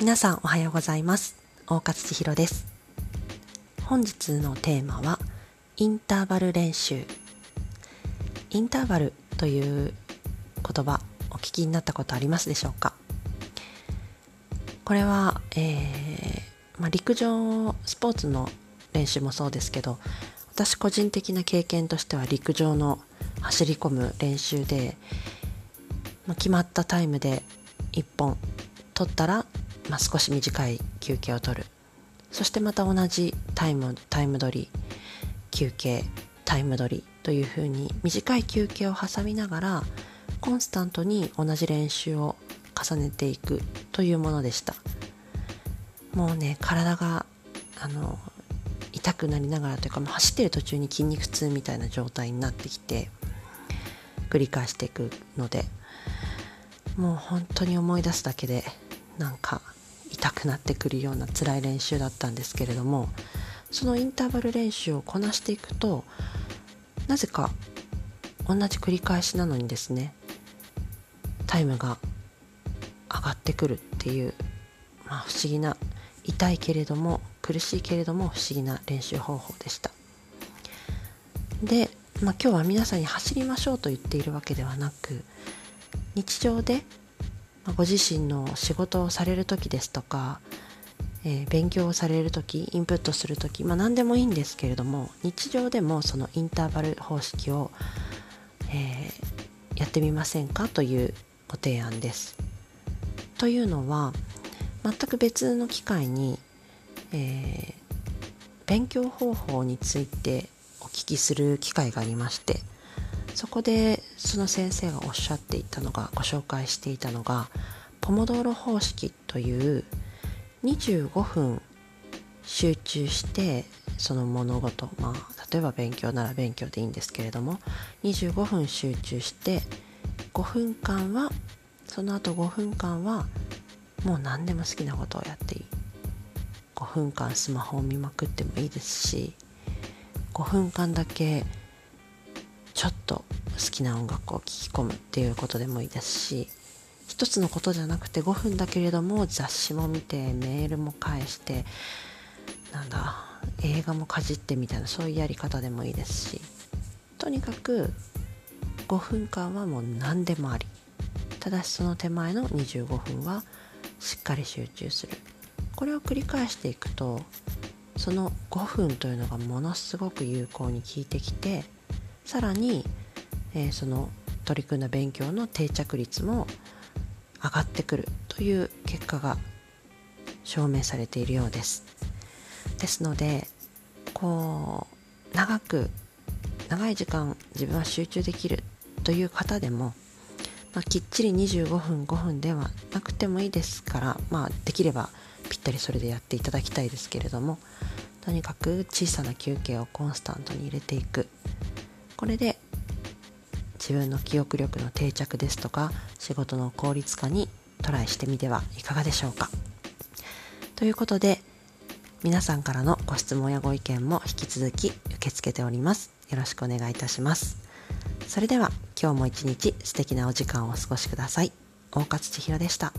皆さんおはようございます。大勝千尋です。本日のテーマはインターバル練習。インターバルという言葉お聞きになったことありますでしょうか？これは、えーまあ、陸上スポーツの練習もそうですけど私個人的な経験としては陸上の走り込む練習で、まあ、決まったタイムで1本取ったら、まあ、少し短い休憩を取る。そしてまた同じタイムタイム取り休憩タイム取りというふうに短い休憩を挟みながらコンスタントに同じ練習を重ねていくというものでした。もうね体があの痛くなりながらというかもう走ってる途中に筋肉痛みたいな状態になってきて繰り返していくのでもう本当に思い出すだけでなんか痛くなってくるような辛い練習だったんですけれどもそのインターバル練習をこなしていくとなぜか同じ繰り返しなのにですねタイムが上がってくるっていう、まあ、不思議な痛いけれども苦しいけれども不思議な練習方法でした。で、まあ、今日は皆さんに走りましょうと言っているわけではなく日常でご自身の仕事をされる時ですとか、えー、勉強をされる時インプットする時、まあ、何でもいいんですけれども日常でもそのインターバル方式を、えー、やってみませんか？というご提案です。というのは全く別の機会に、えー、勉強方法についてお聞きする機会がありましてそこでその先生がおっしゃっていたのがご紹介していたのがポモドーロ方式という25分集中してその物事まあ例えば勉強なら勉強でいいんですけれども25分集中して5分間はその後5分間はもう何でも好きなことをやっていい。5分間スマホを見まくってもいいですし5分間だけちょっと好きな音楽を聴き込むっていうことでもいいですし一つのことじゃなくて5分だけれども雑誌も見てメールも返してなんだ映画もかじってみたいなそういうやり方でもいいですしとにかく5分間はもう何でもあり。ただしその手前の25分はしっかり集中する。これを繰り返していくとその5分というのがものすごく有効に効いてきてさらに、えー、その取り組んだ勉強の定着率も上がってくるという結果が証明されているようです。ですのでこう長く長い時間自分は集中できるという方でもまあ、きっちり25分5分ではなくてもいいですから、まあ、できればぴったりそれでやっていただきたいですけれどもとにかく小さな休憩をコンスタントに入れていく。これで自分の記憶力の定着ですとか仕事の効率化にトライしてみてはいかがでしょうか？ということで皆さんからのご質問やご意見も引き続き受け付けております。よろしくお願いいたします。それでは今日も一日素敵なお時間をお過ごしください。大勝千尋でした。